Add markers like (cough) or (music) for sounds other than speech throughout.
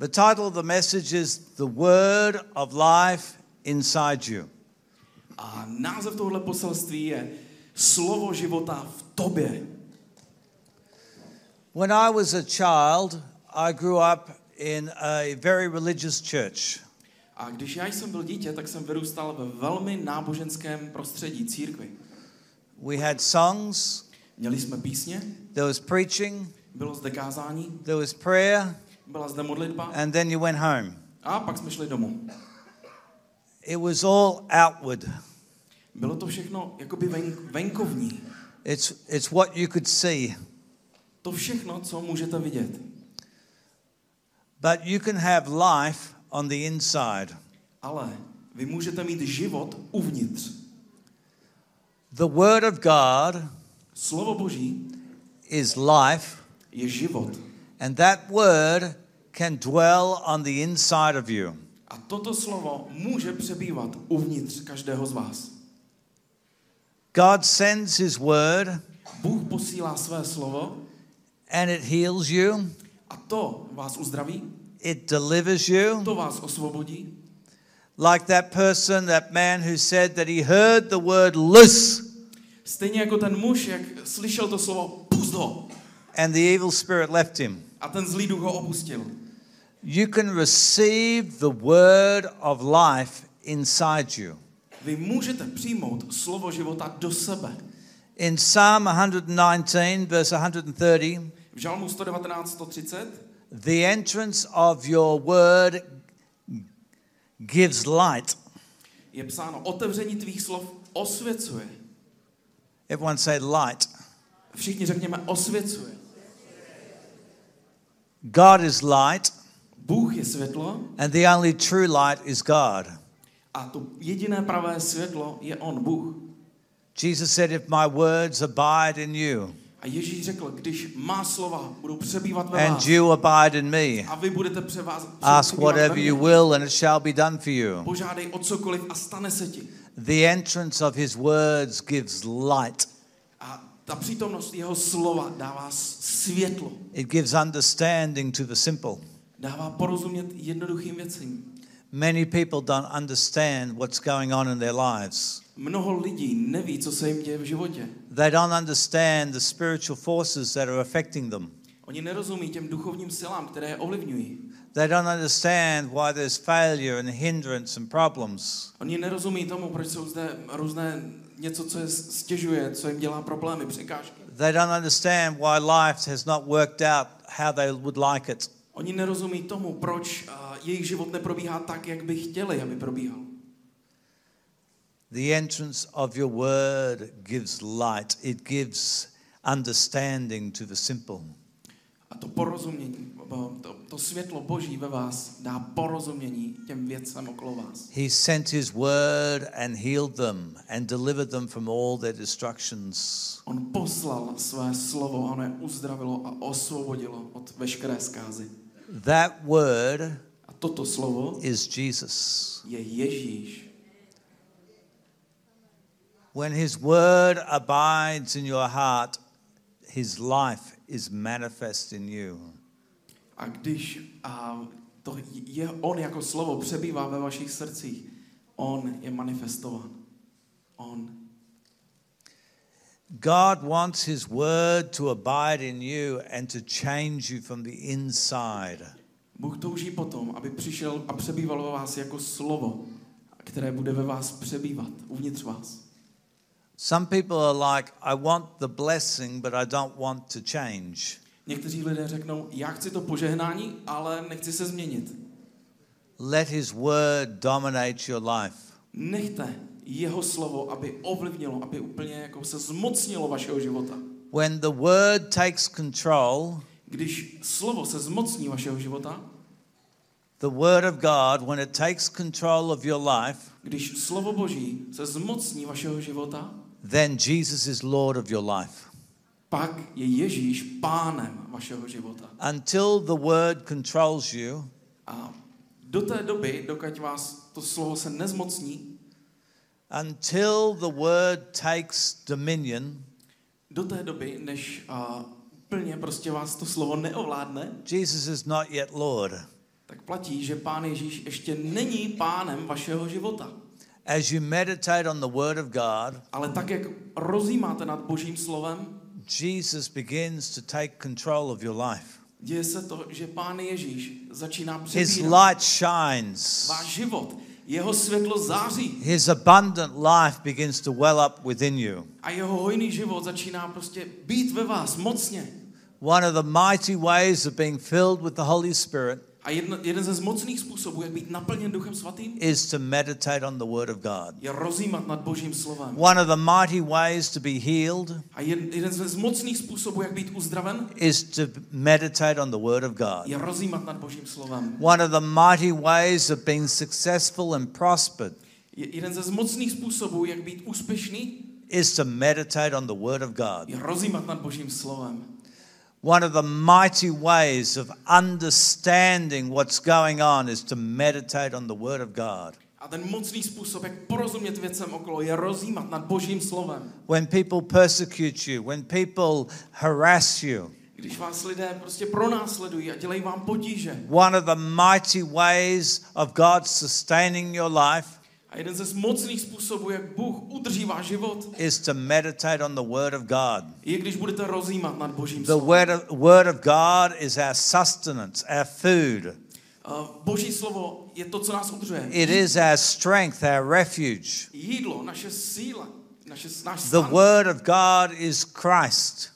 The title of the message is The Word of Life Inside You. A název tohle poselství je Slovo života v tobě. When I was a child, I grew up in a very religious church. A když já jsem byl dítě, tak jsem vyrůstal ve velmi náboženském prostředí církvi. We had songs, Měli jsme písně, there was preaching, bylo zde kázání, there was prayer, byla zde modlitba and then you went home. a pak jsme šli domů. It was all outward. Bylo to všechno jakoby ven, venkovní. It's, it's what you could see. To všechno, co můžete vidět. But you can have life on the inside. Ale vy můžete mít život uvnitř. The Word of God Slovo Boží is life, je život. and that Word can dwell on the inside of you. A toto slovo může přebývat uvnitř každého z vás. God sends His Word, Bůh posílá své slovo and it heals you, a to vás uzdraví, it delivers you. to vás osvobodí. Like that person, that man who said that he heard the word loose, Stejně jako ten muž, jak slyšel to slovo pust ho and the evil spirit left him. a ten zlý duch ho opustil. You can receive the word of life inside you. Vy můžete přijmout slovo života do sebe. In Psalm 119, verse 130, V Žalmu 119, 130 the entrance of your word gives light. je psáno, otevření tvých slov osvěcuje. Everyone say light. Všichni řekněme osvěcuje. God is light, Bůh je světlo and the only true light is God. a to jediné pravé světlo je On, Bůh. Jesus said, If my words abide in you, A Ježíš řekl, když má slova budou přebývat ve and vás you abide in me, a vy budete převaz, ask whatever you will, and it shall be done for you. požádej o cokoliv a stane se ti. The entrance of his words gives light, A ta přítomnost jeho slova dává světlo, it gives understanding to the simple. Dává porozumět jednoduchým věcem. Many people don't understand what's going on in their lives. Mnoho lidí neví, co se jim děje v životě. They don't understand the spiritual forces that are affecting them. Oni nerozumí těm duchovním silám, které je ovlivňují. They don't understand why there's failure and hindrance and problems. Oni nerozumí tomu, proč jsou zde různé něco, co je stěžuje, co jim dělá problémy, překážky. They don't understand why life has not worked out how they would like it. Oni nerozumí tomu, proč a, jejich život neprobíhá tak, jak by chtěli, aby probíhal. The entrance of your word gives light, it gives understanding to the simple. A to porozumění, to, to světlo Boží ve vás dá porozumění těm věcem okolo vás. He sent his word and healed them and delivered them from all their destructions. On poslal své slovo a ono je uzdravilo a osvobodilo od veškeré zkázy. That word A toto slovo is Jesus. je Ježíš. When his word abides in your heart, his life is manifest in you. A když a to je on jako slovo přebývá ve vašich srdcích, on je manifestován. On. God wants his word to abide in you and to change you from the inside. Bůh touží potom, aby přišel a přebýval ve vás jako slovo, které bude ve vás přebývat, uvnitř vás. Some people are like, I want the blessing, but I don't want to change. Někteří lidé řeknou, já chci to požehnání, ale nechci se změnit. Let his word dominate your life. Nechte jeho slovo, aby ovlivnilo, aby úplně jako se zmocnilo vašeho života. When the word takes control, Když slovo se zmocní vašeho života, the word of God, when it takes control of your life, když slovo Boží se zmocní vašeho života, then Jesus is Lord of your life. pak je Ježíš pánem vašeho života. Until the word controls you, A do té doby, dokud vás to slovo se nezmocní, until the word takes dominion, do té doby, než a, plně prostě vás to slovo neovládne, Jesus is not yet Lord. tak platí, že Pán Ježíš ještě není pánem vašeho života. As you meditate on the Word of God, Ale tak, jak rozjímáte nad Božím slovem, Jesus begins to take control of your life. děje se to, že Pán Ježíš začíná His přebírat light shines. váš život. Jeho světlo září His abundant life begins to well up within you. a jeho hojný život začíná prostě být ve vás mocně. One of the mighty ways of being filled with the Holy Spirit A jedno, jeden ze mocných způsobů, jak být naplněn Duchem Svatým, is to meditate on the Word of God. je rozjímat nad Božím slovem. One of the mighty ways to be healed A jeden, jeden z mocných způsobů, jak být uzdraven, is to meditate on the Word of God. je rozjímat nad Božím slovem. One of the mighty ways of being successful and prospered Je, jeden ze mocných způsobů, jak být úspěšný, is to meditate on the Word of God. je rozjímat nad Božím slovem. One of the mighty ways of understanding what's going on is to meditate on the Word of God. A ten mocný způsob, jak porozumět věcem okolo, je rozjímat nad Božím slovem. When people persecute you, when people harass you, Když vás lidé prostě pronásledují a dělají vám potíže. one of the mighty ways of God sustaining your life A jeden ze mocných způsobů, jak Bůh udrží váš život, is to meditate on the Word of God. je, když budete rozjímat nad Božím The slovem. Word of, word of God is our sustenance, our food. Uh, Boží slovo je to, co nás udržuje. It is our strength, our refuge. Jídlo, naše síla, naše, náš The stan. Word of God is Christ,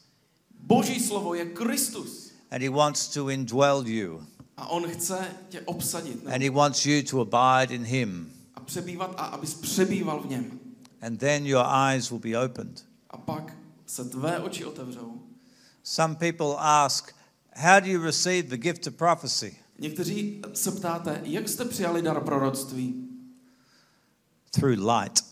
Boží slovo je Kristus. and He wants to indwell you, A on chce tě obsadit ne? and He wants you to abide in Him. A přebývat a abys přebýval v něm. And then your eyes will be opened. A pak se tvé oči otevřou. Some people ask, How do you receive the gift of prophecy? Někteří se ptáte, jak jste přijali dar proroctví? Through light.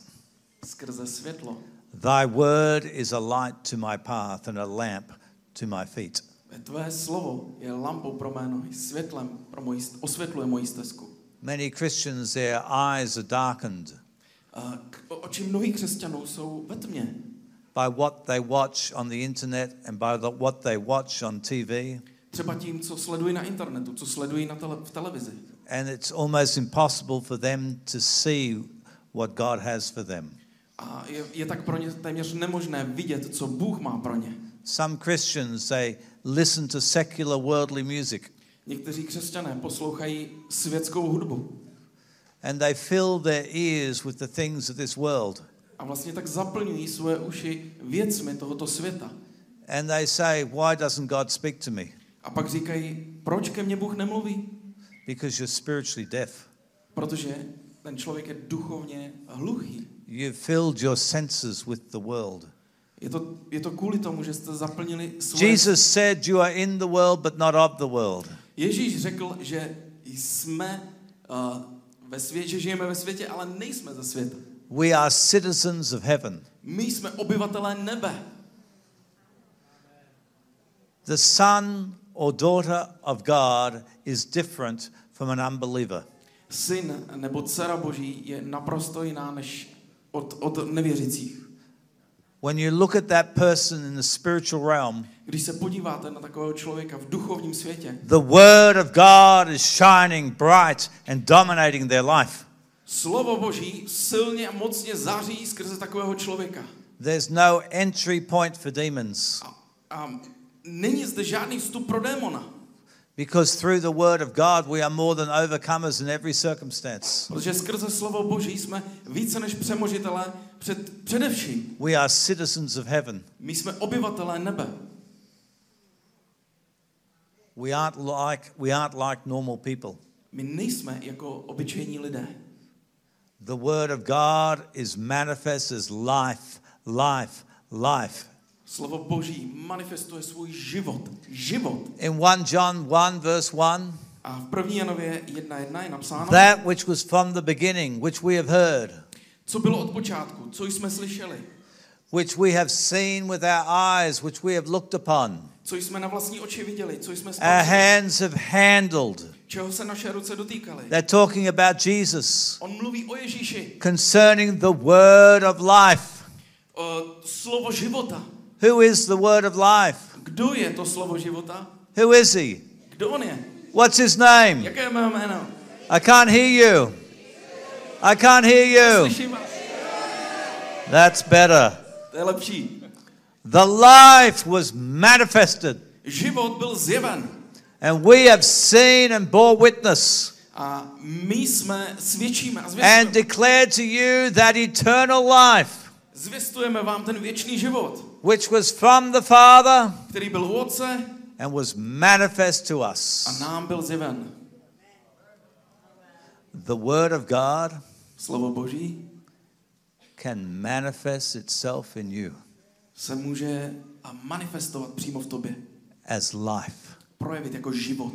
Skrze světlo. Thy word is a light to my path and a lamp to my feet. Tvé slovo je lampou pro mé nohy, světlem pro moji, osvětluje moji stezku. Many Christians, their eyes are darkened A k- o- oči mnohých křesťanů jsou ve tmě. by what they watch on the internet and by the, what they watch on TV. Třeba tím, co sledují na internetu, co sledují na tele, v televizi. And it's almost impossible for them to see what God has for them. A je, je tak pro ně téměř nemožné vidět, co Bůh má pro ně. Some Christians, they listen to secular worldly music Někteří křesťané poslouchají světskou hudbu and they fill their ears with the things of this world. a vlastně tak zaplňují svoje uši věcmi tohoto světa. And they say, Why doesn't God speak to me? A pak říkají, proč ke mně Bůh nemluví? Because you're spiritually deaf. Protože ten člověk je duchovně hluchý. You've filled your senses with the world. Je to, je to kvůli tomu, že jste zaplnili svoje... Jesus said, You are in the world, but not of the world. Ježíš řekl, že jsme uh, ve světě, že žijeme ve světě, ale nejsme ze světa. We are citizens of heaven. My jsme obyvatelé nebe. The son or daughter of God is different from an unbeliever. Syn nebo dcera boží je naprosto jiná než od, od nevěřících. When you look at that person in the spiritual realm, Když se podíváte na takového člověka v duchovním světě, the word of God is shining bright and dominating their life. slovo boží silně a mocně září skrze takového člověka. There's no entry point for demons A, a není zde žádný vstup pro démona. Because through the word of God we are more than overcomers in every circumstance. Protože skrze slovo boží jsme více než přemožitelé před, především. We are citizens of heaven. My jsme obyvatelé nebe. We aren't like we aren't like normal people. My nejsme jako obyčejní lidé. The word of God is manifest as life, life, life. Slovo boží manifestuje svůj život. Život. In 1 John 1 verse 1, A v první Janově 1.1 je napsáno, that which was from the beginning, which we have heard, co bylo od počátku, co jsme slyšeli, which we have seen with our eyes, which we have looked upon, co jsme na vlastní oči viděli, co jsme our spatřili, hands have handled. čeho se naše ruce dotýkaly. They're talking about Jesus On mluví o Ježíši, concerning the word of life. o slovo života. Who is the word of life? Kdo je to slovo života? Who is he? Kdo on je? What's his name? Jaké je jméno? I can't hear you. I can't hear you. That's better. To je lepší. The life was manifested, Život byl zjeven. and we have seen and bore witness A my jsme svědčíme a and zvěstujeme, declared to you that eternal life, zvěstujeme vám ten věčný život, which was from the Father který byl u Otce and was manifest to a us. nám byl zjeven. The Word of God Slovo Boží can manifest itself in you se může a manifestovat přímo v tobě. as life. Projevit jako život.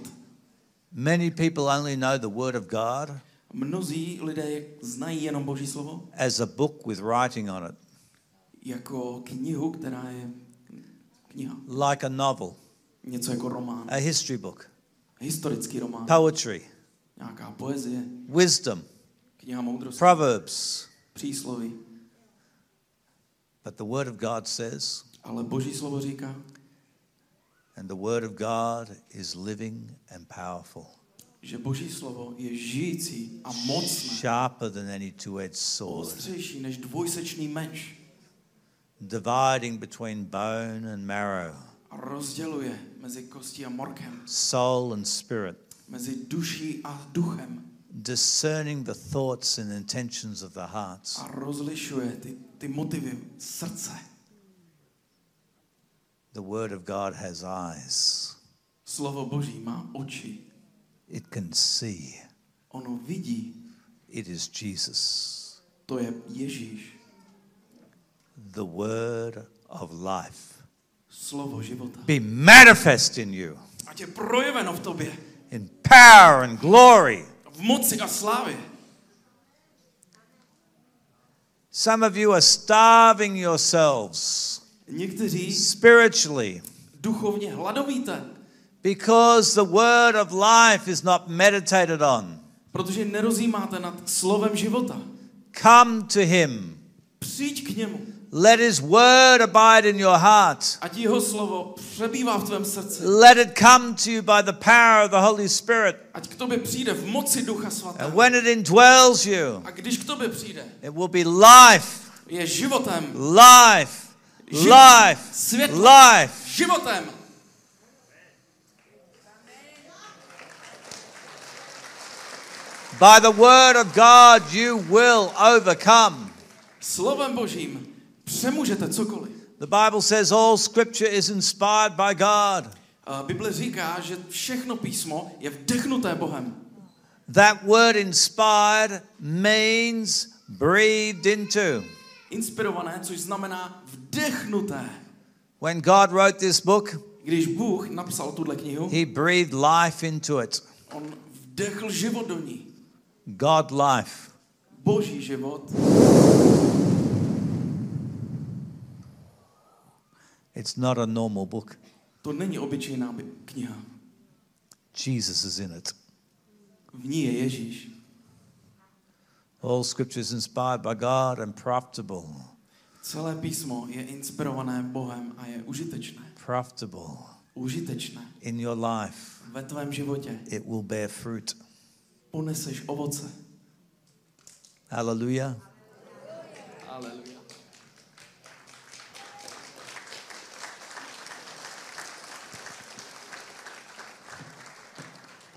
Many people only know the Word of God Mnozí lidé znají jenom Boží slovo as a book with writing on it, jako knihu, která je kniha. like a novel, Něco jako román. a history book, Historický román. poetry, Nějaká poezie. wisdom, Kniha moudrosti. proverbs. Přísloví. But the Word of God says, Ale Boží slovo říká, and the Word of God is living and powerful, že Boží slovo je žijící a mocné. sharper than any two edged sword, Ostřejší než dvojsečný meč. Dividing between bone and marrow, A rozděluje mezi kostí a morkem. soul and spirit, Mezi duší a duchem. discerning the thoughts and intentions of the hearts. A rozlišuje ty, ty motivy srdce. The Word of God has eyes, Slovo Boží má oči. it can see. Ono vidí. It is Jesus, To je Ježíš. The Word of life. Slovo života. Be manifest in you Ať je projeveno v tobě. in power and glory. V moci a slávě. Some of you are starving yourselves Někteří spiritually duchovně hladovíte, because the word of life is not meditated on. protože nerozjímáte nad slovem života. Come to him. Přijď k němu. Let his word abide in your heart. Ať jeho slovo přebývá v tvém srdci. Let it come to you by the power of the Holy Spirit. Ať k tobě přijde v moci Ducha And when it indwells you, A když k tobě přijde, it will be life, je životem. life, life, Světlo. life. Životem. By the word of God, you will overcome. Slovem Božím přemůžete cokoliv. The Bible says all scripture is inspired by God. Bible říká, že všechno písmo je vdechnuté Bohem. That word inspired means breathed into. Inspirované, což znamená vdechnuté. When God wrote this book, Když Bůh napsal tuhle knihu, He breathed life into it. on vdechl život do ní. God life. Boží život. It's not a normal book. To není obyčejná kniha. Jesus is in it. V ní je Ježíš. All scripture is inspired by God and profitable. Celé písmo je inspirované Bohem a je užitečné. Profitable Užitečné. in your life. Ve tvém životě It will bear fruit. poneseš ovoce. Hallelujah. Aleluja.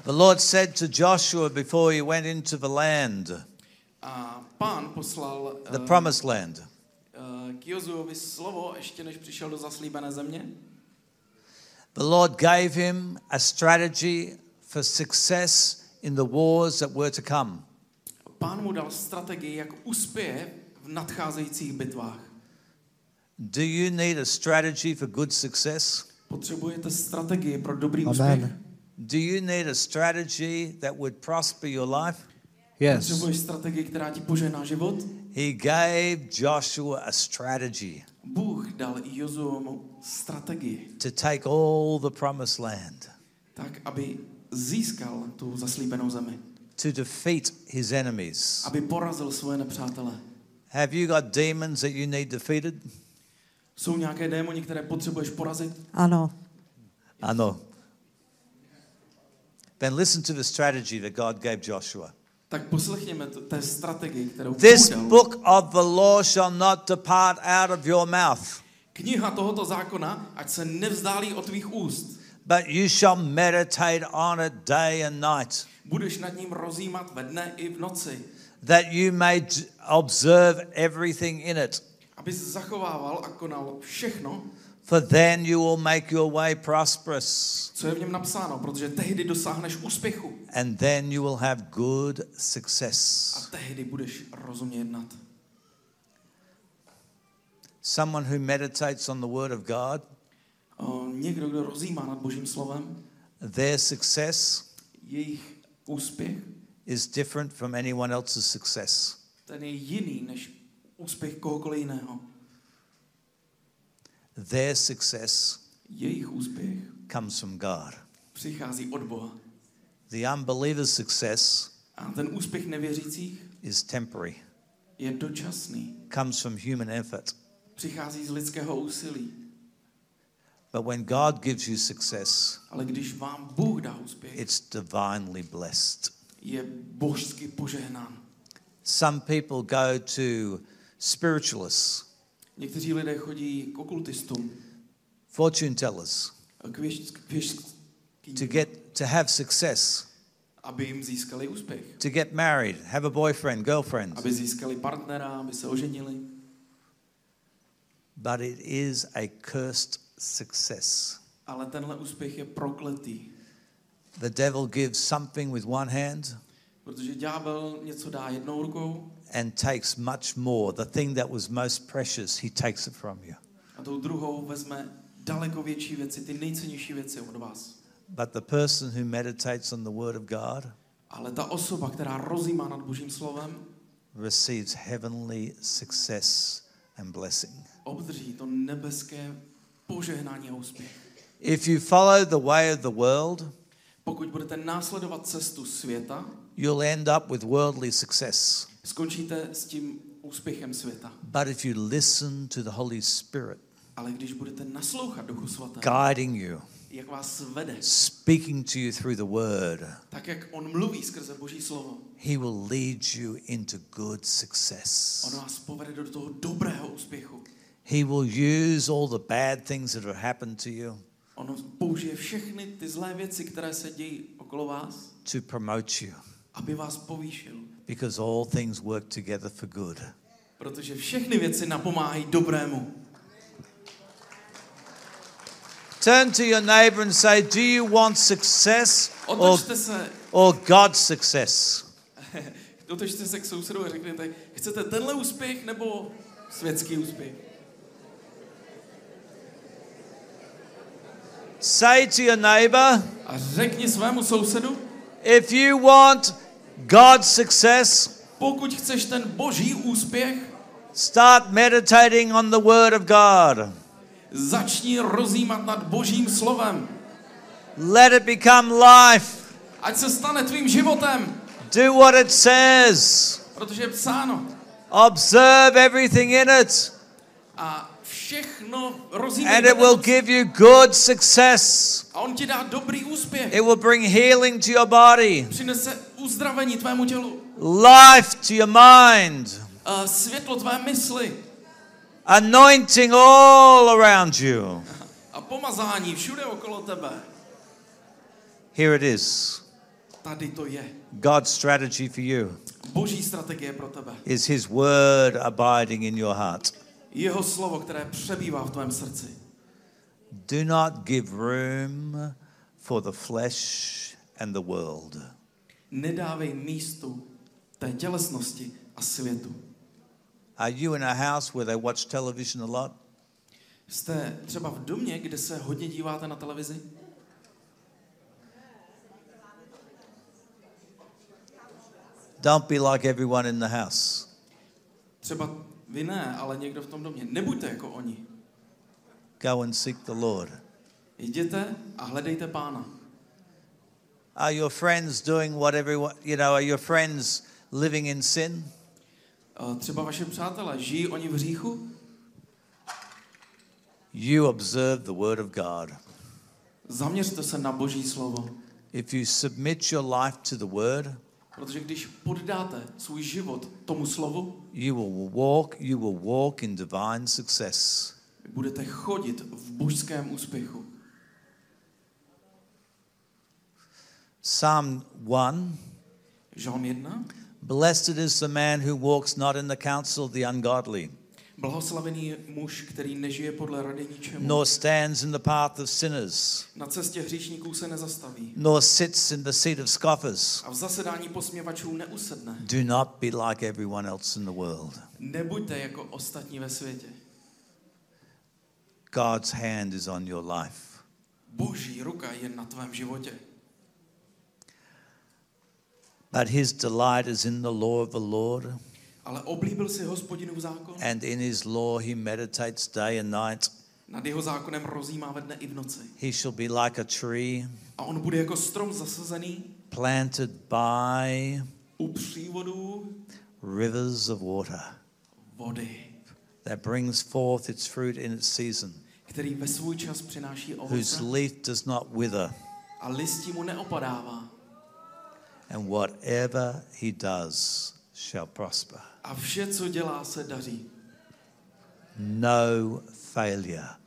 The Lord said to Joshua before he went into the land, A pán poslal the eh, promised land. eh, k Jozuovi slovo, ještě než přišel do zaslíbené země. The Lord gave him a strategy for success in the wars that were to come. Pán mu dal strategii, jak uspěje v nadcházejících bitvách. Do you need a strategy for good success? Potřebujete strategii pro dobrý Amen. úspěch. Do you need a strategy that would prosper your life? Yes. Potřebuješ strategii, která ti požehná život? He gave Joshua a strategy Bůh dal Jozuomu strategii, to take all the promised land, tak, aby získal tu zaslíbenou zemi. to defeat his enemies. Aby porazil svoje nepřátele. Have you got demons that you need defeated? Jsou nějaké démoni, které potřebuješ porazit? Ano, know. Then listen to the strategy that God gave Joshua. Tak poslechněme to, té strategii, kterou This Bůh book of the law shall not depart out of your mouth, Kniha tohoto zákona, ať se nevzdálí od tvých úst. but you shall meditate on it day and night, Budeš nad ním rozjímat ve dne i v noci, that you may observe everything in it. abys zachovával a konal všechno, For then you will make your way prosperous, co je v něm napsáno, protože tehdy dosáhneš úspěchu and then you will have good a success. tehdy budeš rozumně jednat. Someone who meditates on the Word of God, O, Někdo, kdo rozjímá nad Božím slovem, their success jejich úspěch, is different from anyone else's success. ten je jiný než úspěch kohokoliv jiného. Their success Jejich úspěch comes from God. přichází od Boha. The unbeliever's success A ten úspěch nevěřících is temporary, je dočasný. comes from human effort. Přichází z lidského úsilí. But when God gives you success, Ale když vám Bůh dá úspěch, it's divinely blessed. je božsky požehnán. Some people go to spiritualists, Někteří lidé chodí k okultistům, fortune tellers, k věž, k věžským, to get to have success, aby jim získali úspěch. to get married, have a boyfriend, girlfriend. Aby získali partnera, aby se oženili. But it is a cursed success. Ale tenhle úspěch je prokletý, The devil gives something with one hand protože ďábel něco dá jednou rukou and takes much more. The thing that was most precious, he takes it from you. a tou druhou vezme daleko větší věci, ty nejcennější věci od vás. But the person who meditates on the Word of God Ale ta osoba, která rozjímá nad Božím slovem, receives heavenly success and blessing. obdrží to nebeské požehnání a úspěch. If you follow the way of the world, Pokud budete následovat cestu světa, you'll end up with worldly success. Skončíte s tím úspěchem světa. But if you listen to the Holy Spirit Ale když budete naslouchat Duchu Svatému, guiding you, jak vás vede, speaking to you through the Word, tak jak On mluví skrze Boží slovo, He will lead you into good On success. vás povede do toho dobrého úspěchu. He will use all the bad things that have happened to you On použije všechny ty zlé věci, které se dějí okolo vás, to promote you aby vás povýšil. Because all things work together for good. Protože všechny věci napomáhají dobrému. Turn to your neighbor and say, Do you want success or, or God's success? (laughs) otočte se k sousedu a řekněte, chcete tenhle úspěch nebo světský úspěch? Say to your neighbor, A řekni svému sousedu, If you want God's success, pokud chceš ten boží úspěch, start meditating on the Word of God. začni rozjímat nad božím slovem. Let it become life. Ať se stane tvým životem, Do what it says. protože je psáno. Observe everything in it, A všechno rozjímej. and it will give you good success. A on ti dá dobrý úspěch. It will bring healing to your body, Přinese uzdravení tvému tělu. life to your mind, A světlo tvé mysli. anointing all around you. A pomazání všude okolo tebe. Here it is. Tady to je. God's strategy for you Boží strategie pro tebe. is His Word abiding in your heart. Jeho slovo, které přebývá v tvém srdci. Do not give room for the flesh and the world. Nedávej místu té tělesnosti a světu. Are you in a house where they watch television a lot? Jste třeba v domě, kde se hodně díváte na televizi? Don't be like everyone in the house. Třeba vy ne, ale někdo v tom domě. Nebuďte jako oni. Go and seek the Lord. Jděte a hledejte pána. Are your friends doing what everyone, you know, are your friends living in sin? Třeba vaše přátelé, žijí oni v hříchu? You observe the Word of God. Zaměřte se na boží slovo. If you submit your life to the word, Protože když poddáte svůj život tomu slovu, you will walk, you will walk in divine success. budete chodit v božském úspěchu. Psalm 1 Žalm 1. Blessed is the man who walks not in the counsel of the ungodly, Blahoslavený je muž, který nežije podle rady ničemu. nor stands in the path of sinners, Na cestě hříšníků se nezastaví. nor sits in the seat of scoffers. A v zasedání posměvačů neusedne. Do not be like everyone else in the world. Nebuďte jako ostatní ve světě. God's hand is on your life. Boží ruka je na tvém životě. But his delight is in the law of the Lord, Ale oblíbil si hospodinův zákon. and in his law he meditates day and night. Nad jeho zákonem rozjímá ve dne i v noci. He shall be like a tree A on bude jako strom zasazený planted by u přívodů rivers of water vody, that brings forth its fruit in its season, který ve svůj čas přináší whose ovoce leaf does not wither, a listí mu neopadává. And whatever he does shall prosper. A vše, co dělá, se daří. No failure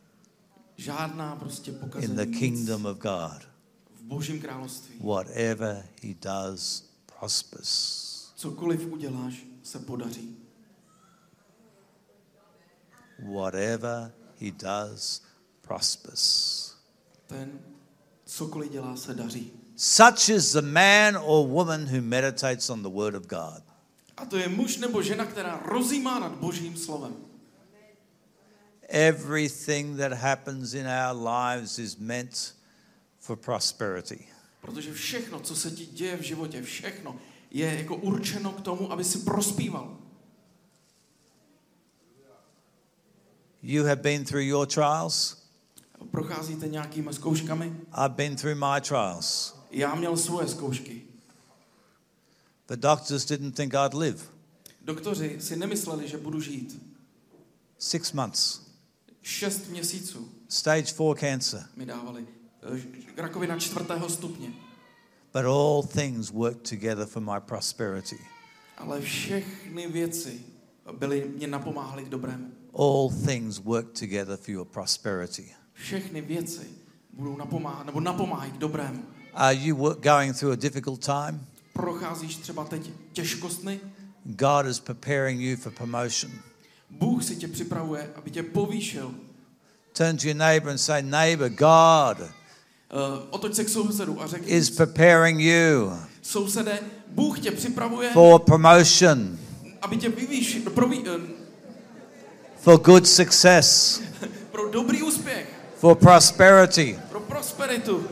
Žádná prostě in the pokazení kingdom of God. v božím království. Whatever he does prospers. Cokoliv uděláš, se podaří. Whatever he does prospers. Ten, cokoliv dělá, se daří. Such is the man or woman who meditates on the word of God. A to je muž nebo žena, která rozjímá nad božím slovem. Everything that happens in our lives is meant for prosperity. Protože všechno, co se ti děje v životě, všechno je jako určeno k tomu, aby si prospíval. You have been through your trials. Procházíte nějakými zkouškami? I've been through my trials. Já měl svoje zkoušky. The doctors didn't think I'd live. Doktoři si nemysleli, že budu žít. Six months. Šest měsíců Stage four cancer. mi dávali. eh, Rakovina čtvrtého stupně. But all things work together for my prosperity. Ale všechny věci byly, mě napomáhaly k dobrému. All things work together for your prosperity. Všechny věci budou napomáhat, nebo napomáhají k dobrému. Are you going through a difficult time? Procházíš třeba teď těžkostmi, God is preparing you for promotion. Bůh si tě připravuje, aby tě povýšil. Turn to your neighbor and say, Neighbor, God Uh, otoč se k sousedu a řekni, is preparing you sousede, Bůh tě připravuje, for promotion, aby tě pro, vý- eh, for good success, (laughs) pro dobrý úspěch, for prosperity. pro prosperitu.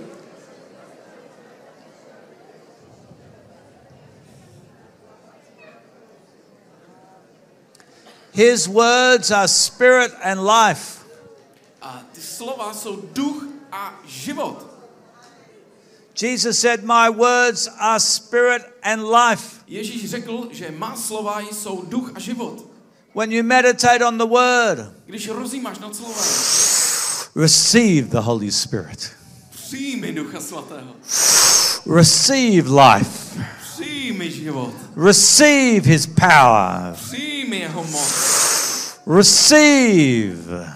His words are spirit and life. A ty slova jsou duch a život. Jesus said, My words are spirit and life. Ježíš řekl, že má slova jsou duch a život. When you meditate on the word, Když rozjímáš nad slovem, receive the Holy Spirit, přijmi ducha svatého, receive life, receive his power, přijmi receive.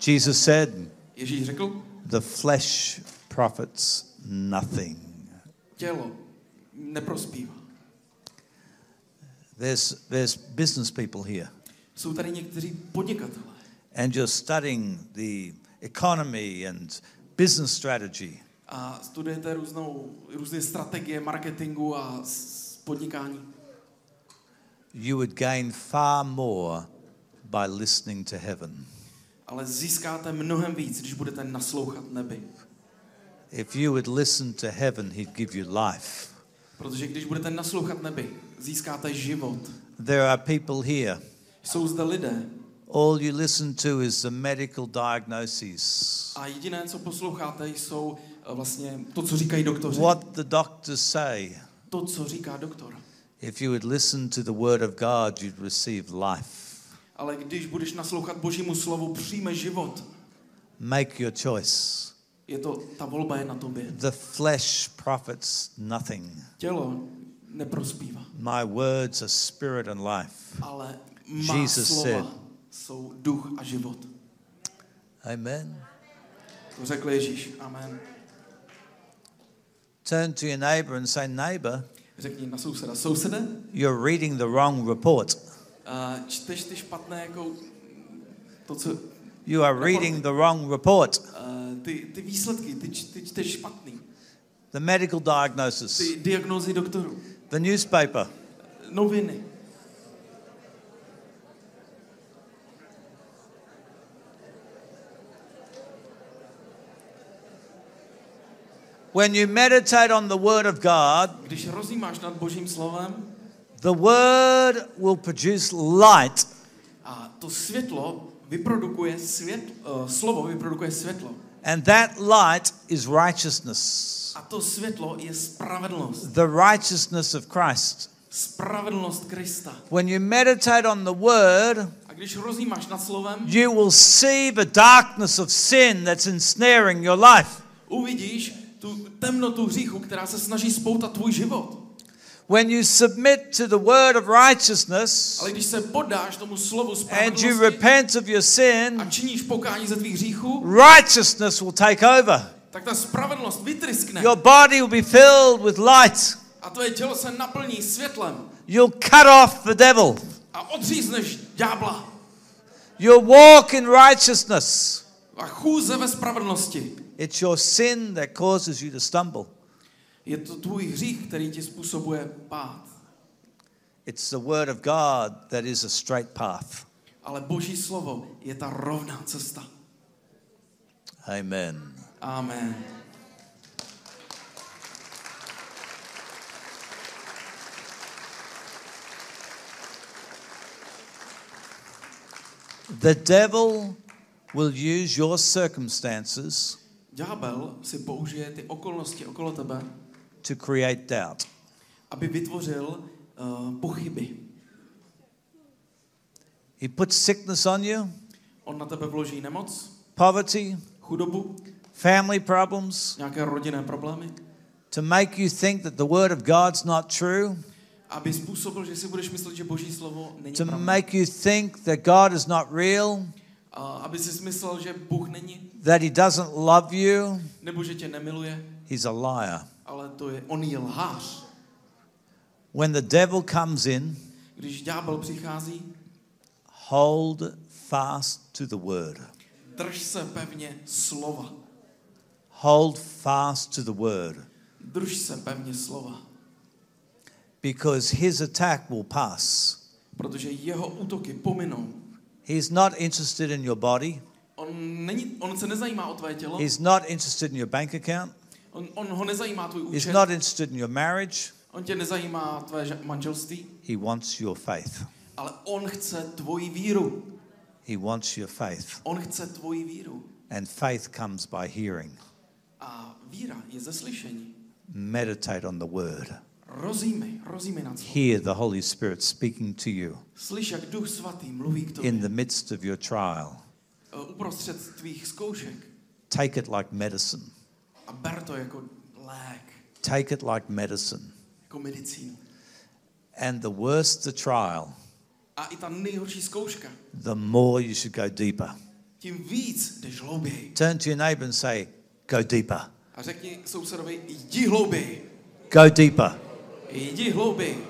Jesus said, The flesh profits nothing. There's, there's business people here, Jsou tady někteří podnikatelé. And you're studying the economy and business strategy. A studujete různou, různé strategie marketingu a podnikání. You would gain far more by listening to heaven. Ale získáte mnohem víc, když budete naslouchat nebi. If you would listen to heaven, He'd give you life. Protože když budete naslouchat nebi, získáte život. There are people here, Jsou zde lidé all you listen to is the medical diagnoses. a jediné, co posloucháte, jsou vlastně to, co říkají doktoři. What the doctors say. To, co říká doktor. If you would listen to the word of God, you'd receive life. Ale když budeš naslouchat Božímu slovu, přijme život. Make your choice. Je to, ta volba je na tobě. The flesh profits nothing. Tělo neprospívá, My words are spirit and life. ale má Jesus slova said. jsou duch a život. Amen. To řekl Ježíš. Amen. Turn to your neighbor and say, Neighbor, Řekni na souseda. Sousede, you're reading the wrong report. uh, čteš ty špatné jako to, co... You are reading the wrong report. Uh, ty, ty výsledky, ty, č- ty čteš špatný. The medical diagnosis, Ty diagnózy doktorů. the newspaper. Noviny. When you meditate on the Word of God, Když rozjímáš nad Božím slovem the Word will produce light a to světlo vyprodukuje svět, uh, slovo vyprodukuje světlo. And that light is righteousness, A to světlo je spravedlnost. the righteousness of Christ. Spravedlnost Krista. When you meditate on the word, A když rozjímáš nad slovem, you will see the darkness of sin that's ensnaring your life. uvidíš tu temnotu hříchu, která se snaží spoutat tvůj život. When you submit to the word of righteousness Ale když se podáš tomu slovu and you repent of your sin, a činíš pokání ze tvých hříchů, righteousness will take over. tak ta spravedlnost vytryskne Your body will be filled with light. a tvoje tělo se naplní světlem You'll cut off the devil. a odřízneš ďábla You'll walk in righteousness. a chůze ve spravedlnosti. It's your sin that causes you to stumble. Je to tvůj hřích, který ti způsobuje pád. It's the word of God that is a straight path. Ale Boží slovo je ta rovná cesta. Amen. Amen. The devil will use your circumstances Ďábel si použije ty okolnosti okolo tebe, to create doubt. aby vytvořil uh, pochyby. He puts sickness on you, On na tebe vloží nemoc, poverty, chudobu, family problems, nějaké rodinné problémy, to make you think that the word of God's not true, aby způsobil, že si budeš myslet, že Boží slovo není to pravda. make you think that God is not real, aby si myslel, že Bůh není, that he doesn't love you. nebo že tě nemiluje, He's a liar. ale to je, on je lhář. When the devil comes in, Když ďábel přichází, hold fast to the word. drž se pevně slova. Hold fast to the word Drž se pevně slova. because his attack will pass. Protože jeho útoky pominou. He's not interested in your body. On, není, on se nezajímá o tělo, He's not interested in your bank account. on, on ho nezajímá tvůj He's not interested in your marriage. on tě nezajímá ža- manželství, He wants your faith. ale on chce tvoji víru. He wants your faith. On chce tvoji víru. And faith comes by hearing. A víra je ze slyšení. Meditate on the word. Rozímej, rozímej. Hear the Holy Spirit speaking to you Slyš, in the midst of your trial. Zkoušek. Take it like medicine. A ber to jako lék, Take it like medicine. jako. And the worse the trial, A i ta nejhorší zkouška, the more you should go deeper. Turn to your neighbor and say, Go deeper. A řekni sousedovi, jdi hlouběji. Go deeper. Jdi hlouběji.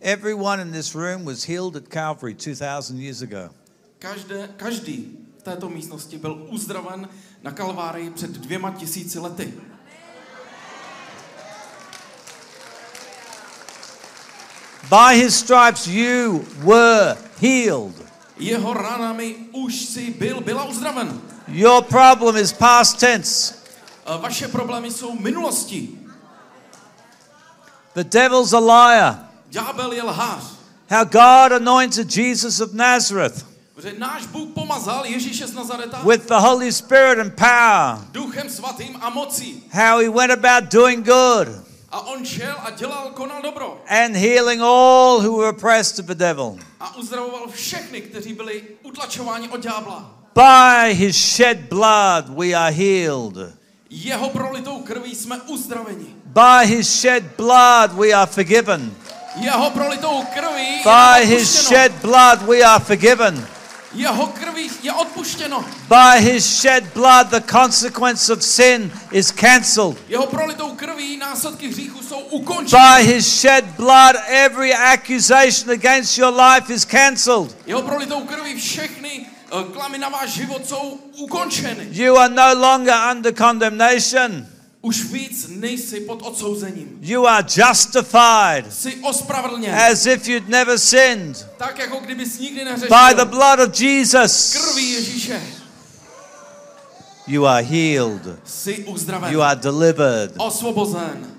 Everyone in this room was healed at Calvary 2,000 years ago. Každé, každý v této místnosti byl uzdraven na Kalvárii před dvěma tisíci lety. By his stripes you were healed. Jeho ranami už si byl, byla uzdraven. Your problem is past tense. Vaše problémy jsou minulosti. The devil's a liar. Ďábel je lhář. How God anointed Jesus of Nazareth. Protože náš Bůh pomazal Ježíše z Nazareta with the Holy Spirit and power. duchem svatým a mocí. How he went about doing good A on šel a dělal, konal dobro. and healing all who were oppressed of the devil. A uzdravoval všechny, kteří byli utlačováni od ďábla. By his shed blood we are healed. Jeho prolitou krví jsme uzdraveni. By his shed blood we are forgiven. Jeho prolitou krví By his shed blood we are forgiven. Jeho krví je odpuštěno. By his shed blood the consequence of sin is cancelled. Jeho prolitou krví následky hříchu jsou ukončeny. By his shed blood every accusation against your life is cancelled. Jeho prolitou krví všechny eh, klamy na váš život jsou ukončeny. You are no longer under condemnation. Už víc nejsi pod odsouzením. You are justified Jsi ospravedlněn. as if you'd never sinned Tak jako kdybys nikdy neřešil. by the blood of Jesus. Krví Ježíše. You are healed. Jsi uzdraven. You are delivered. Osvobozen.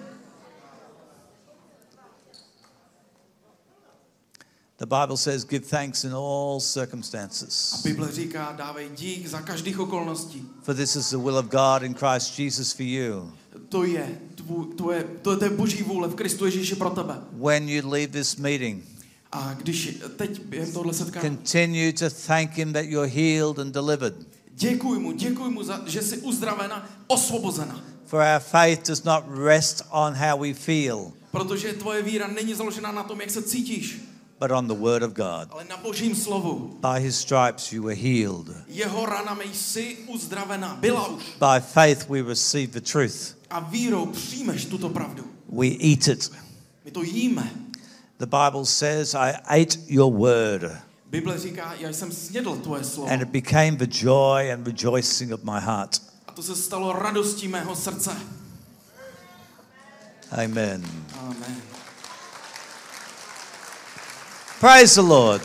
The Bible says, give thanks in all circumstances. Bible říká, dávej dík za každých okolností. For this is the will of God in Christ Jesus for you. To je, to je, to je, to je boží vůle v Kristu Ježíši pro tebe. When you leave this meeting, A když teď během tohle setkání, continue to thank Him that you're healed and delivered. děkuji mu, děkuji mu, za, že jsi uzdravena, osvobozena. For our faith does not rest on how we feel, Protože tvoje víra není založena na tom, jak se cítíš, but on the Word of God. ale na božím slovu. By His stripes you were healed. Jeho ranami jsi uzdravena, byla už. By faith we receive the truth. A vírou přijmeš tuto pravdu. We eat it. My to jíme. The Bible says, I ate your word, Bible říká, já jsem snědl tvoje slovo. and it became the joy and rejoicing of my heart. A to se stalo radostí mého srdce. Amen. Amen. Praise the Lord.